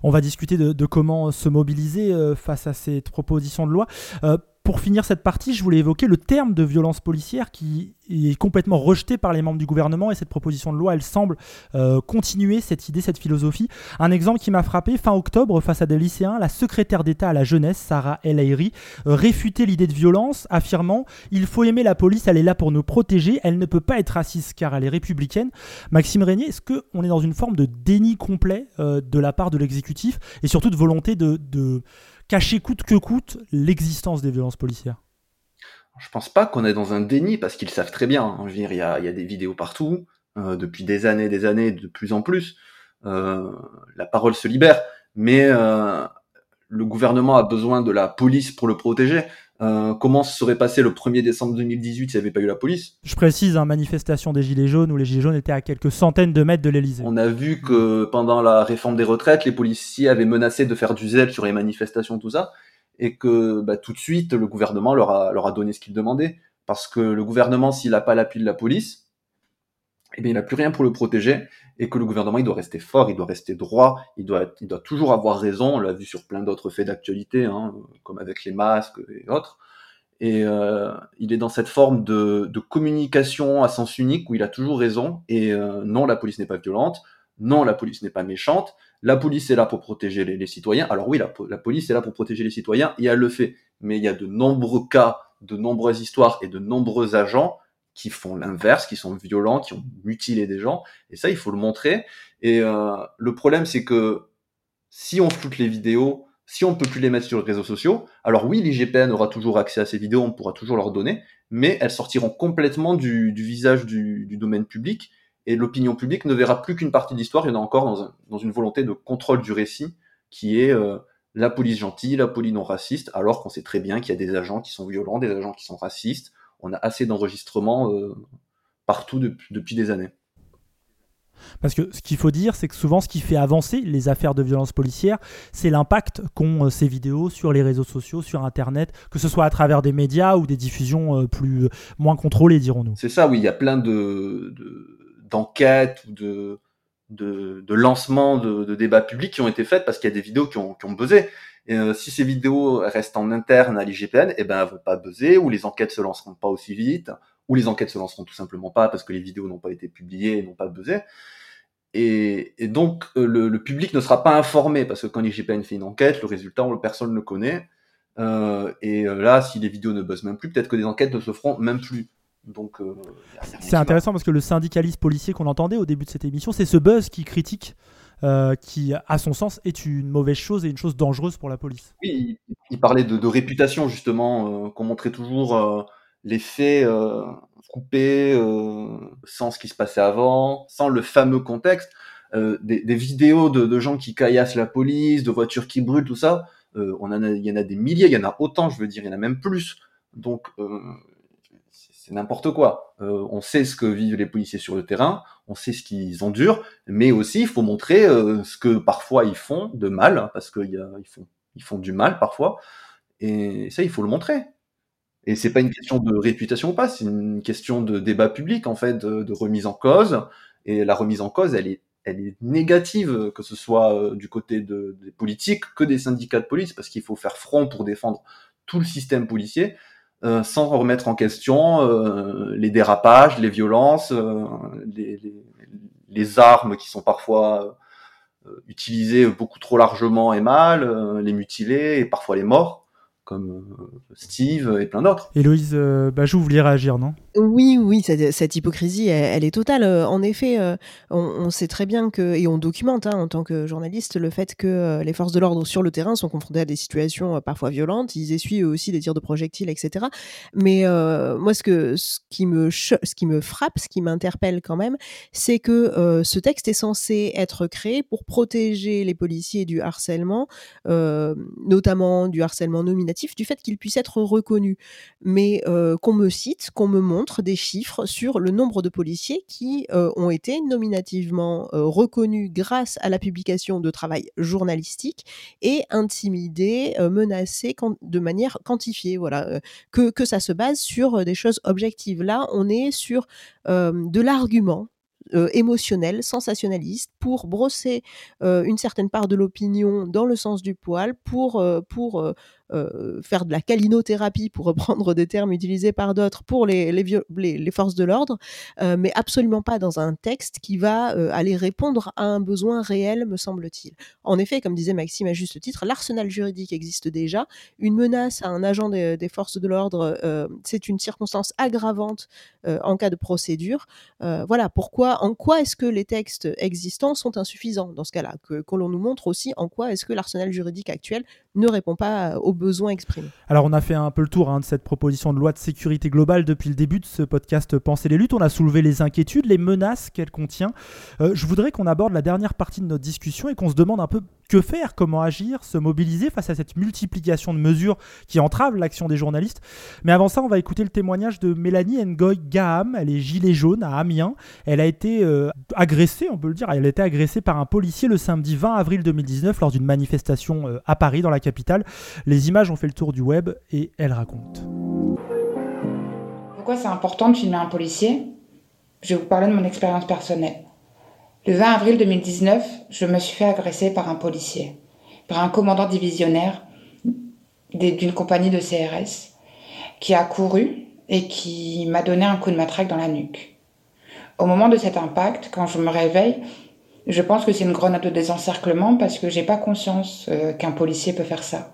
On va discuter de, comment se mobiliser euh, face à cette proposition de loi. Euh, pour finir cette partie, je voulais évoquer le terme de violence policière qui est complètement rejeté par les membres du gouvernement et cette proposition de loi, elle semble euh, continuer cette idée, cette philosophie. Un exemple qui m'a frappé, fin octobre, face à des lycéens, la secrétaire d'État à la jeunesse, Sarah El Haïry, euh, réfutait l'idée de violence, affirmant « Il faut aimer la police, elle est là pour nous protéger, elle ne peut pas être raciste car elle est républicaine ». Maxime Régnier, est-ce qu'on est dans une forme de déni complet euh, de la part de l'exécutif et surtout de volonté de cacher coûte que coûte l'existence des violences policières Je pense pas qu'on est dans un déni parce qu'ils savent très bien. Hein. Il y a, des vidéos partout euh, depuis des années, des années, de plus en plus. Euh, la parole se libère, mais euh, le gouvernement a besoin de la police pour le protéger. Euh, comment se serait passé le 1er décembre 2018 s'il n'y avait pas eu la police? Je précise, hein, manifestation des Gilets jaunes où les Gilets jaunes étaient à quelques centaines de mètres de l'Elysée. On a vu que pendant la réforme des retraites, les policiers avaient menacé de faire du zèle sur les manifestations, tout ça, et que bah, tout de suite, le gouvernement leur a, leur a donné ce qu'ils demandaient. Parce que le gouvernement, s'il n'a pas l'appui de la police, eh bien, il n'a plus rien pour le protéger et que le gouvernement, il doit rester fort, il doit rester droit, il doit, il doit toujours avoir raison. On l'a vu sur plein d'autres faits d'actualité, hein, comme avec les masques et autres. Et euh, il est dans cette forme de, de, communication à sens unique où il a toujours raison. Et euh, non, la police n'est pas violente. Non, la police n'est pas méchante. La police est là pour protéger les, les citoyens. Alors oui, la, la, police est là pour protéger les citoyens et elle le fait. Mais il y a de nombreux cas, de nombreuses histoires et de nombreux agents qui font l'inverse, qui sont violents, qui ont mutilé des gens. Et ça, il faut le montrer. Et euh, le problème, c'est que si on floute les vidéos, si on ne peut plus les mettre sur les réseaux sociaux, alors oui, l'IGPN aura toujours accès à ces vidéos, on pourra toujours leur donner, mais elles sortiront complètement du, du visage du, du, domaine public, et l'opinion publique ne verra plus qu'une partie de l'histoire, il y en a encore dans, un, dans, une volonté de contrôle du récit, qui est euh, la police gentille, la police non raciste, alors qu'on sait très bien qu'il y a des agents qui sont violents, des agents qui sont racistes, on a assez d'enregistrements euh, partout depuis, depuis des années. Parce que ce qu'il faut dire, c'est que souvent, ce qui fait avancer les affaires de violence policière, c'est l'impact qu'ont euh, ces vidéos sur les réseaux sociaux, sur Internet, que ce soit à travers des médias ou des diffusions euh, plus moins contrôlées, dirons-nous. C'est ça, oui. Il y a plein de, d'enquêtes ou de, de, de lancements de, de, débats publics qui ont été faits parce qu'il y a des vidéos qui ont, qui ont buzzé. Et euh, si ces vidéos restent en interne à l'IGPN, eh ben elles vont pas buzzer, ou les enquêtes se lanceront pas aussi vite, ou les enquêtes se lanceront tout simplement pas parce que les vidéos n'ont pas été publiées et n'ont pas buzzé. Et, et donc euh, le, le, public ne sera pas informé parce que quand l'IGPN fait une enquête, le résultat, personne ne le connaît. Euh, et là, si les vidéos ne buzzent même plus, peut-être que des enquêtes ne se feront même plus. Donc, euh, c'est intéressant parce que le syndicaliste policier qu'on entendait au début de cette émission, c'est ce buzz qui critique euh, qui, à son sens, est une mauvaise chose et une chose dangereuse pour la police. Oui, il, parlait de, réputation, justement, euh, qu'on montrait toujours euh, les faits coupés, sans ce qui se passait avant, sans le fameux contexte. Des, vidéos de, gens qui caillassent la police, de voitures qui brûlent, tout ça, on a, il y en a des milliers, il y en a autant, je veux dire, il y en a même plus. Donc, c'est n'importe quoi. Euh, on sait ce que vivent les policiers sur le terrain, on sait ce qu'ils endurent, mais aussi il faut montrer euh, ce que parfois ils font de mal, hein, parce qu'ils font, du mal parfois, et ça il faut le montrer. Et c'est pas une question de réputation ou pas, c'est une question de débat public en fait, de, remise en cause. Et la remise en cause, elle est, elle est négative, que ce soit euh, du côté de, des politiques que des syndicats de police, parce qu'il faut faire front pour défendre tout le système policier. Euh, sans remettre en question euh, les dérapages, les violences, euh, les, armes qui sont parfois utilisées beaucoup trop largement et mal, les mutilés et parfois les morts comme Steve et plein d'autres. Héloïse vous réagir, non? Oui, oui, cette, hypocrisie, elle, est totale. En effet, euh, on, sait très bien que, et on documente hein, en tant que journaliste, le fait que euh, les forces de l'ordre sur le terrain sont confrontées à des situations euh, parfois violentes. Ils essuient aussi des tirs de projectiles, etc. Mais euh, moi, ce, qui me frappe, ce qui m'interpelle quand même, c'est que ce texte est censé être créé pour protéger les policiers du harcèlement, notamment du harcèlement nominatif du fait qu'il puisse être reconnu, mais euh, qu'on me cite, qu'on me montre des chiffres sur le nombre de policiers qui euh, ont été nominativement euh, reconnus grâce à la publication de travail journalistique et intimidés, menacés de manière quantifiée. Voilà, que, que ça se base sur des choses objectives. Là, on est sur de l'argument euh, émotionnel, sensationnaliste, pour brosser euh, une certaine part de l'opinion dans le sens du poil, pour, euh, pour euh, faire de la calinothérapie, pour reprendre des termes utilisés par d'autres, pour les, les, forces de l'ordre, euh, mais absolument pas dans un texte qui va euh, aller répondre à un besoin réel, me semble-t-il. En effet, comme disait Maxime à juste titre, l'arsenal juridique existe déjà. Une menace à un agent des, des forces de l'ordre, c'est une circonstance aggravante en cas de procédure. voilà, pourquoi, en quoi est-ce que les textes existants sont insuffisants dans ce cas-là? Que, que l'on nous montre aussi en quoi est-ce que l'arsenal juridique actuel ne répond pas aux besoins exprimés. Alors on a fait un peu le tour hein, de cette proposition de loi de sécurité globale depuis le début de ce podcast Penser les luttes. On a soulevé les inquiétudes, les menaces qu'elle contient. Euh, je voudrais qu'on aborde la dernière partie de notre discussion et qu'on se demande un peu que faire, comment agir, se mobiliser face à cette multiplication de mesures qui entravent l'action des journalistes. Mais avant ça, on va écouter le témoignage de Mélanie Ngoy Gaham. Elle est gilet jaune à Amiens. Elle a été euh, agressée, on peut le dire, elle a été agressée par un policier le samedi 20 avril 2019 lors d'une manifestation euh, à Paris, dans la capitale. Les images ont fait le tour du web et elle raconte. Pourquoi c'est important de filmer un policier? Je vais vous parler de mon expérience personnelle. Le 20 avril 2019, je me suis fait agresser par un policier, par un commandant divisionnaire d'une compagnie de CRS. qui a couru et qui m'a donné un coup de matraque dans la nuque. Au moment de cet impact, quand je me réveille, je pense que c'est une grenade de désencerclement parce que j'ai pas conscience euh, qu'un policier peut faire ça.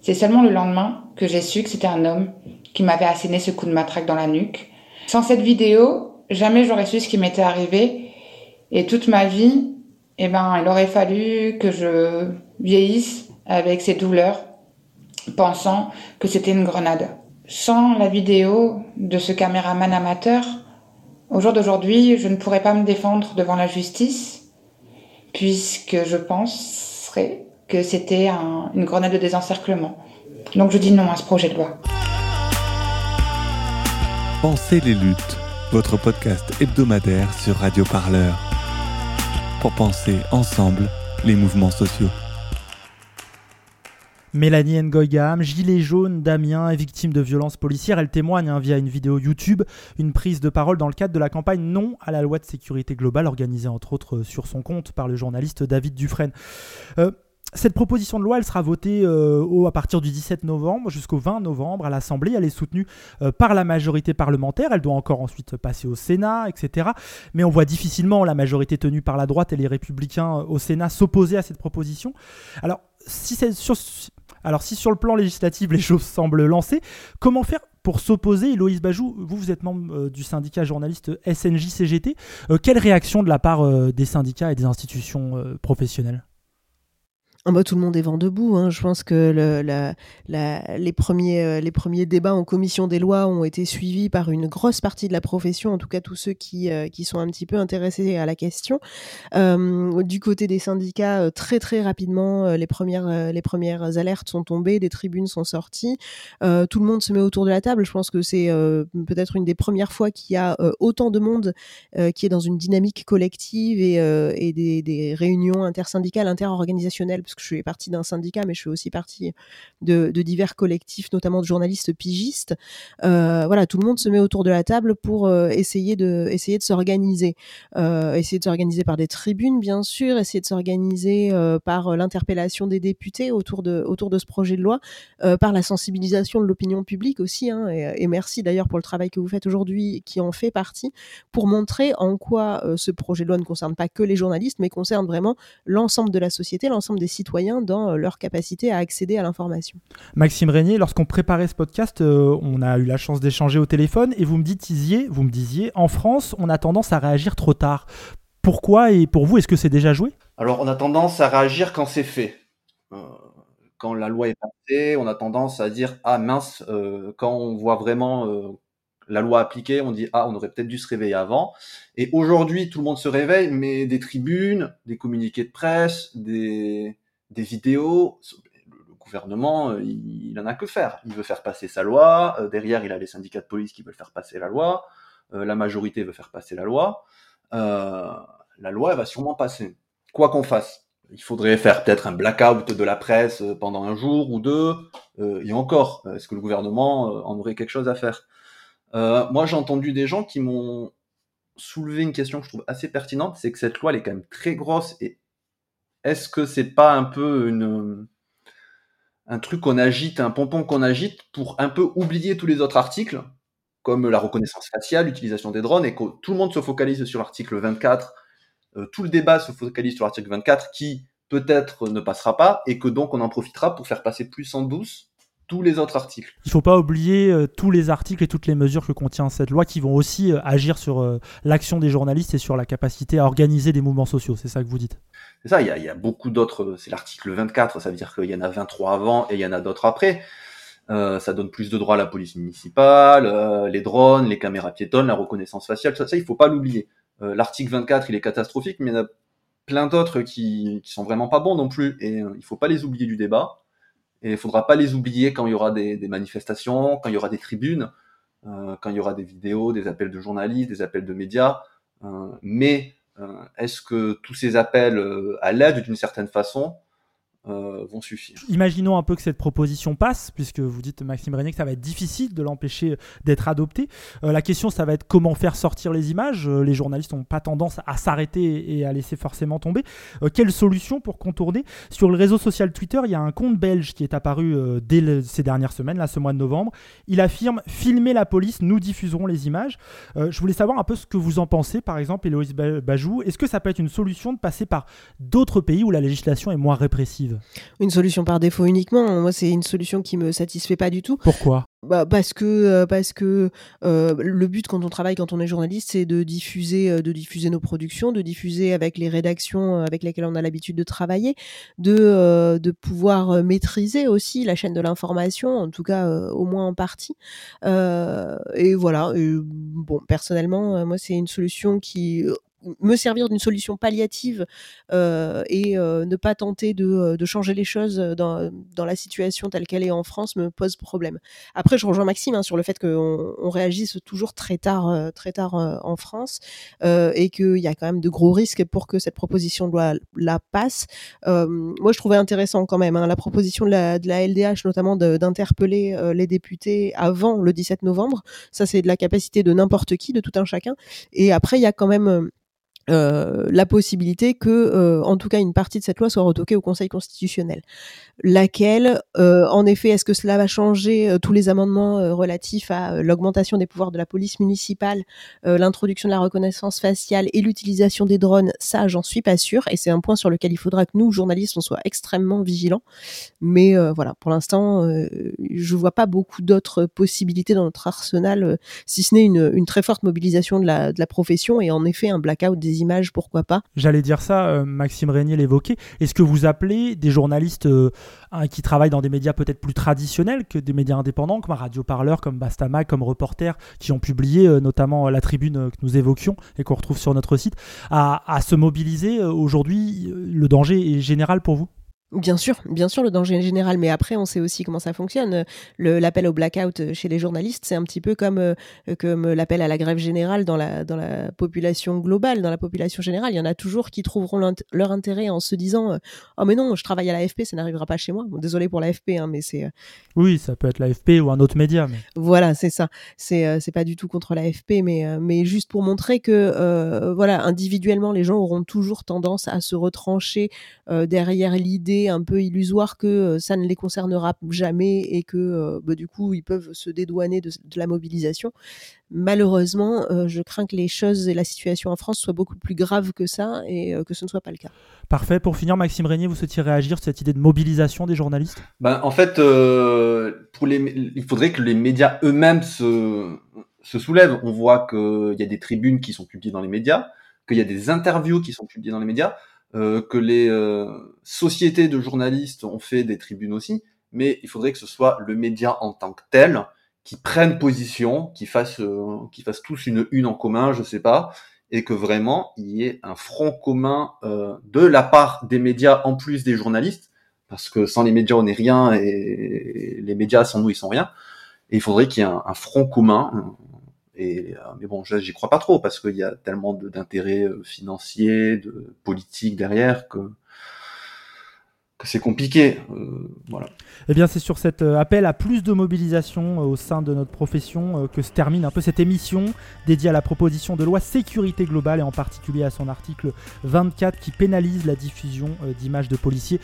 C'est seulement le lendemain que j'ai su que c'était un homme qui m'avait asséné ce coup de matraque dans la nuque. Sans cette vidéo, jamais j'aurais su ce qui m'était arrivé et toute ma vie, eh ben, il aurait fallu que je vieillisse avec ces douleurs, pensant que c'était une grenade. Sans la vidéo de ce caméraman amateur, au jour d'aujourd'hui, je ne pourrais pas me défendre devant la justice, puisque je penserais que c'était une grenade de désencerclement. Donc je dis non à ce projet de loi. Pensez les luttes, votre podcast hebdomadaire sur Radio Parleur. Pour penser ensemble les mouvements sociaux. Mélanie Ngoyam, gilet jaune, Damien est victime de violences policières. Elle témoigne hein, via une vidéo YouTube, une prise de parole dans le cadre de la campagne Non à la loi de sécurité globale organisée entre autres euh, sur son compte par le journaliste David Dufresne. Euh, cette proposition de loi, elle sera votée euh, à partir du 17 novembre jusqu'au 20 novembre à l'Assemblée. Elle est soutenue par la majorité parlementaire. Elle doit encore ensuite passer au Sénat, etc. Mais on voit difficilement la majorité tenue par la droite et les républicains au Sénat s'opposer à cette proposition. Alors, si sur, le plan législatif les choses semblent lancées, comment faire pour s'opposer? Loïs Bajou, vous, vous êtes membre euh, du syndicat journaliste SNJ-CGT. Euh, quelle réaction de la part euh, des syndicats et des institutions professionnelles? Ah bah, tout le monde est vent debout. Hein. Je pense que euh, les premiers débats en commission des lois ont été suivis par une grosse partie de la profession, en tout cas tous ceux qui, euh, sont un petit peu intéressés à la question. Euh, du côté des syndicats, très très rapidement, les, premières, alertes sont tombées, des tribunes sont sorties. tout le monde se met autour de la table. Je pense que c'est peut-être une des premières fois qu'il y a autant de monde qui est dans une dynamique collective et, et des, des réunions intersyndicales, interorganisationnelles que je fais partie d'un syndicat, mais je fais aussi partie de, divers collectifs, notamment de journalistes pigistes. Euh, voilà, tout le monde se met autour de la table pour euh, essayer de, essayer de s'organiser. Euh, essayer de s'organiser par des tribunes, bien sûr, essayer de s'organiser par l'interpellation des députés autour de, autour de ce projet de loi, par la sensibilisation de l'opinion publique aussi. Hein, et, merci d'ailleurs pour le travail que vous faites aujourd'hui, qui en fait partie, pour montrer en quoi ce projet de loi ne concerne pas que les journalistes, mais concerne vraiment l'ensemble de la société, l'ensemble des citoyens dans euh, leur capacité à accéder à l'information. Maxime Régnier, lorsqu'on préparait ce podcast, euh, on a eu la chance d'échanger au téléphone et vous me disiez, vous me disiez, en France, on a tendance à réagir trop tard. Pourquoi et pour vous, est-ce que c'est déjà joué? Alors, on a tendance à réagir quand c'est fait. Euh, quand la loi est passée, on a tendance à dire ah mince, quand on voit vraiment la loi appliquée, on dit ah on aurait peut-être dû se réveiller avant. Et aujourd'hui, tout le monde se réveille, mais des tribunes, des communiqués de presse, des des vidéos. Le gouvernement, euh, il, en a que faire. Il veut faire passer sa loi. Euh, derrière, il a les syndicats de police qui veulent faire passer la loi. Euh, la majorité veut faire passer la loi. la loi, elle va sûrement passer. Quoi qu'on fasse. Il faudrait faire peut-être un blackout de la presse pendant un jour ou deux. et encore, est-ce que le gouvernement en aurait quelque chose à faire? Moi, j'ai entendu des gens qui m'ont soulevé une question que je trouve assez pertinente, c'est que cette loi, elle est quand même très grosse et est-ce que c'est pas un peu une un truc qu'on agite, un pompon qu'on agite pour un peu oublier tous les autres articles, comme la reconnaissance faciale, l'utilisation des drones, et que tout le monde se focalise sur l'article 24, euh, tout le débat se focalise sur l'article 24, qui peut-être ne passera pas, et que donc on en profitera pour faire passer plus en douce tous les autres articles. Il ne faut pas oublier euh, tous les articles et toutes les mesures que contient cette loi qui vont aussi euh, agir sur l'action des journalistes et sur la capacité à organiser des mouvements sociaux, c'est ça que vous dites? C'est ça, il y a, beaucoup d'autres, c'est l'article 24, ça veut dire qu'il y en a 23 avant et il y en a d'autres après. Euh, ça donne plus de droits à la police municipale, euh, les drones, les caméras piétonnes, la reconnaissance faciale, ça, ça il faut pas l'oublier. Euh, l'article 24, il est catastrophique, mais il y en a plein d'autres qui, qui sont vraiment pas bons non plus, et il faut pas les oublier du débat. Et il faudra pas les oublier quand il y aura des, manifestations, quand il y aura des tribunes, quand il y aura des vidéos, des appels de journalistes, des appels de médias. mais euh, est-ce que tous ces appels euh, à l'aide, d'une certaine façon, euh, vont suffire. Imaginons un peu que cette proposition passe, puisque vous dites, Maxime Régnier, que ça va être difficile de l'empêcher d'être adopté. Euh, la question, ça va être comment faire sortir les images. Euh, les journalistes n'ont pas tendance à s'arrêter et à laisser forcément tomber. quelle solution pour contourner? Sur le réseau social Twitter, il y a un compte belge qui est apparu dès ces dernières semaines, là, ce mois de novembre. Il affirme Filmez la police, nous diffuserons les images. je voulais savoir un peu ce que vous en pensez, par exemple, Héloïse Bajou. Est-ce que ça peut être une solution de passer par d'autres pays où la législation est moins répressive? Une solution par défaut uniquement. Moi, c'est une solution qui me satisfait pas du tout. Pourquoi? Bah parce que euh, parce que euh, le but quand on travaille quand on est journaliste c'est de diffuser euh, de diffuser nos productions de diffuser avec les rédactions avec lesquelles on a l'habitude de travailler de de pouvoir maîtriser aussi la chaîne de l'information en tout cas au moins en partie et voilà bon personnellement moi c'est une solution qui me servir d'une solution palliative euh, et euh, ne pas tenter de, euh, de, changer les choses dans, dans la situation telle qu'elle est en France me pose problème. Après, je rejoins Maxime hein, sur le fait qu'on on réagisse toujours très tard, très tard en France et qu'il y a quand même de gros risques pour que cette proposition de loi la passe. moi, je trouvais intéressant quand même hein, la proposition de la, de la LDH, notamment d'interpeller les députés avant le 17 novembre. Ça, c'est de la capacité de n'importe qui, de tout un chacun. Et après, il y a quand même euh, la possibilité que, euh, en tout cas, une partie de cette loi soit retoquée au Conseil constitutionnel. Laquelle, euh, en effet, est-ce que cela va changer tous les amendements relatifs à l'augmentation des pouvoirs de la police municipale, l'introduction de la reconnaissance faciale et l'utilisation des drones Ça, j'en suis pas sûre, et c'est un point sur lequel il faudra que nous, journalistes, on soit extrêmement vigilants. Mais voilà, pour l'instant, je vois pas beaucoup d'autres possibilités dans notre arsenal, si ce n'est une, une, très forte mobilisation de la, de la profession et en effet un blackout des images, pourquoi pas. J'allais dire ça, euh, Maxime Régnier l'évoquait. Est-ce que vous appelez des journalistes euh, qui travaillent dans des médias peut-être plus traditionnels que des médias indépendants, comme Radio Parleur, comme Bastama, comme Reporter, qui ont publié euh, notamment la tribune que nous évoquions et qu'on retrouve sur notre site, à se mobiliser aujourd'hui Le danger est général pour vous? Bien sûr, bien sûr, le danger général, mais après, on sait aussi comment ça fonctionne. L'appel au blackout chez les journalistes, c'est un petit peu comme, euh, comme l'appel à la grève générale dans la, dans la population globale, dans la population générale. Il y en a toujours qui trouveront leur intérêt en se disant Oh, mais non, je travaille à l'AFP, ça n'arrivera pas chez moi. désolé pour l'AFP, hein, mais c'est. Euh, oui, ça peut être l'AFP ou un autre média. Mais... Voilà, c'est ça. C'est euh, c'est pas du tout contre l'AFP, mais, mais juste pour montrer que, voilà, individuellement, les gens auront toujours tendance à se retrancher derrière l'idée un peu illusoire que euh, ça ne les concernera jamais et que euh, bah, du coup ils peuvent se dédouaner de, la mobilisation. Malheureusement, euh, je crains que les choses et la situation en France soient beaucoup plus graves que ça et que ce ne soit pas le cas. Parfait. Pour finir, Maxime Régnier, vous souhaitiez réagir sur cette idée de mobilisation des journalistes? Ben, En fait, pour les, il faudrait que les médias eux-mêmes se, se soulèvent. On voit qu'il y a des tribunes qui sont publiées dans les médias, qu'il y a des interviews qui sont publiées dans les médias. Euh, que les euh, sociétés de journalistes ont fait des tribunes aussi, mais il faudrait que ce soit le média en tant que tel qui prenne position, qui fasse, euh, qui fasse tous une une en commun, je sais pas, et que vraiment il y ait un front commun de la part des médias en plus des journalistes, parce que sans les médias on n'est rien et les médias sans nous ils sont rien. Et il faudrait qu'il y ait un front commun, et, euh, mais bon, j'y crois pas trop parce qu'il y a tellement d'intérêts euh, financiers, de politique derrière que c'est compliqué. Euh, voilà. Eh bien, c'est sur cet euh, appel à plus de mobilisation euh, au sein de notre profession que se termine un peu cette émission dédiée à la proposition de loi sécurité globale et en particulier à son article 24 qui pénalise la diffusion d'images de policiers.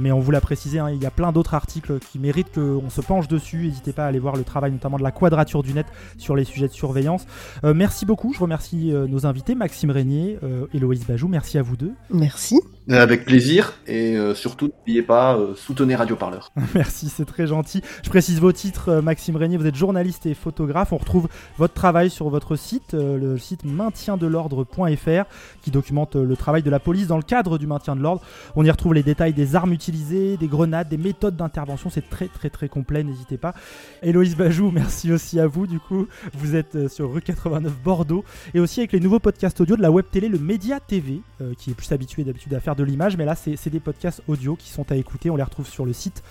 mais on vous l'a précisé, hein, il y a plein d'autres articles qui méritent qu'on se penche dessus. N'hésitez pas à aller voir le travail notamment de la quadrature du net sur les sujets de surveillance. merci beaucoup. Je remercie nos invités, Maxime Régnier, Héloïse Bajou. Merci à vous deux. Merci. Avec plaisir et surtout n'oubliez pas, euh, soutenez Radio Parleur. Merci, c'est très gentil. Je précise vos titres, euh, Maxime Régnier, vous êtes journaliste et photographe. On retrouve votre travail sur votre site, euh, le site maintiendelordre.fr, qui documente le travail de la police dans le cadre du maintien de l'ordre. On y retrouve les détails des armes utilisées, des grenades, des méthodes d'intervention. C'est très très très complet, n'hésitez pas. Héloïse Bajou, merci aussi à vous. Du coup, vous êtes sur rue 89 Bordeaux et aussi avec les nouveaux podcasts audio de la web télé, le Média TV, qui est plus habitué d'habitude à faire de de l'image, mais là c'est des podcasts audio qui sont à écouter. On les retrouve sur le site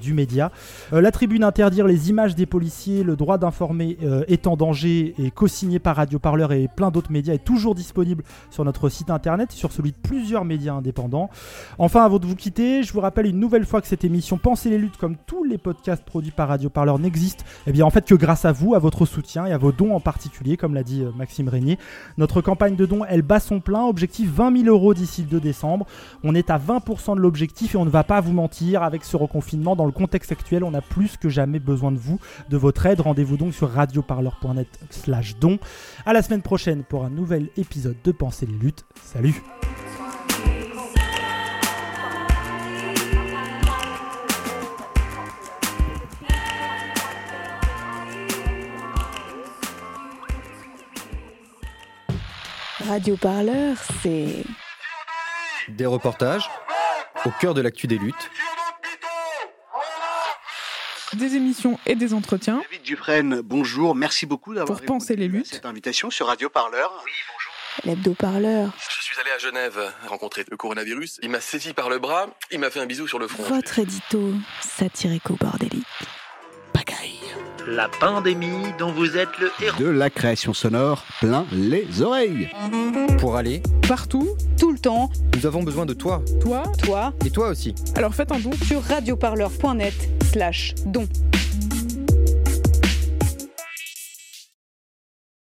du média. la tribune interdire les images des policiers, le droit d'informer est en danger et co-signé par Radio Parleur et plein d'autres médias est toujours disponible sur notre site internet, sur celui de plusieurs médias indépendants. Enfin, avant de vous quitter, je vous rappelle une nouvelle fois que cette émission Pensez les luttes, comme tous les podcasts produits par Radio Parleur, n'existe eh bien en fait que grâce à vous, à votre soutien et à vos dons en particulier, comme l'a dit Maxime Régnier. Notre campagne de dons, elle bat son plein. Objectif 20 000 euros d'ici le 2 décembre. On est à 20% de l'objectif et on ne va pas vous mentir. Avec ce reconfinement, dans le contexte actuel, on a plus que jamais besoin de vous, de votre aide. Rendez-vous donc sur radioparleur.net slash don. À la semaine prochaine pour un nouvel épisode de Penser les luttes. Salut Radio Parleur, c'est. Des reportages au cœur de l'actu des luttes. Des émissions et des entretiens. David Dufresne, bonjour, merci beaucoup d'avoir Pour penser les luttes. cette invitation sur Radio Parleur. Oui, bonjour. L'hebdo-parleur. Je suis allé à Genève rencontrer le coronavirus. Il m'a saisi par le bras, il m'a fait un bisou sur le front. Votre édito satirico-bordélique. La pandémie dont vous êtes le héros. De la création sonore plein les oreilles. Pour aller Partout, tout le temps, nous avons besoin de toi. toi, toi, Et toi aussi. alors faites un don. sur radioparleur.net slash don.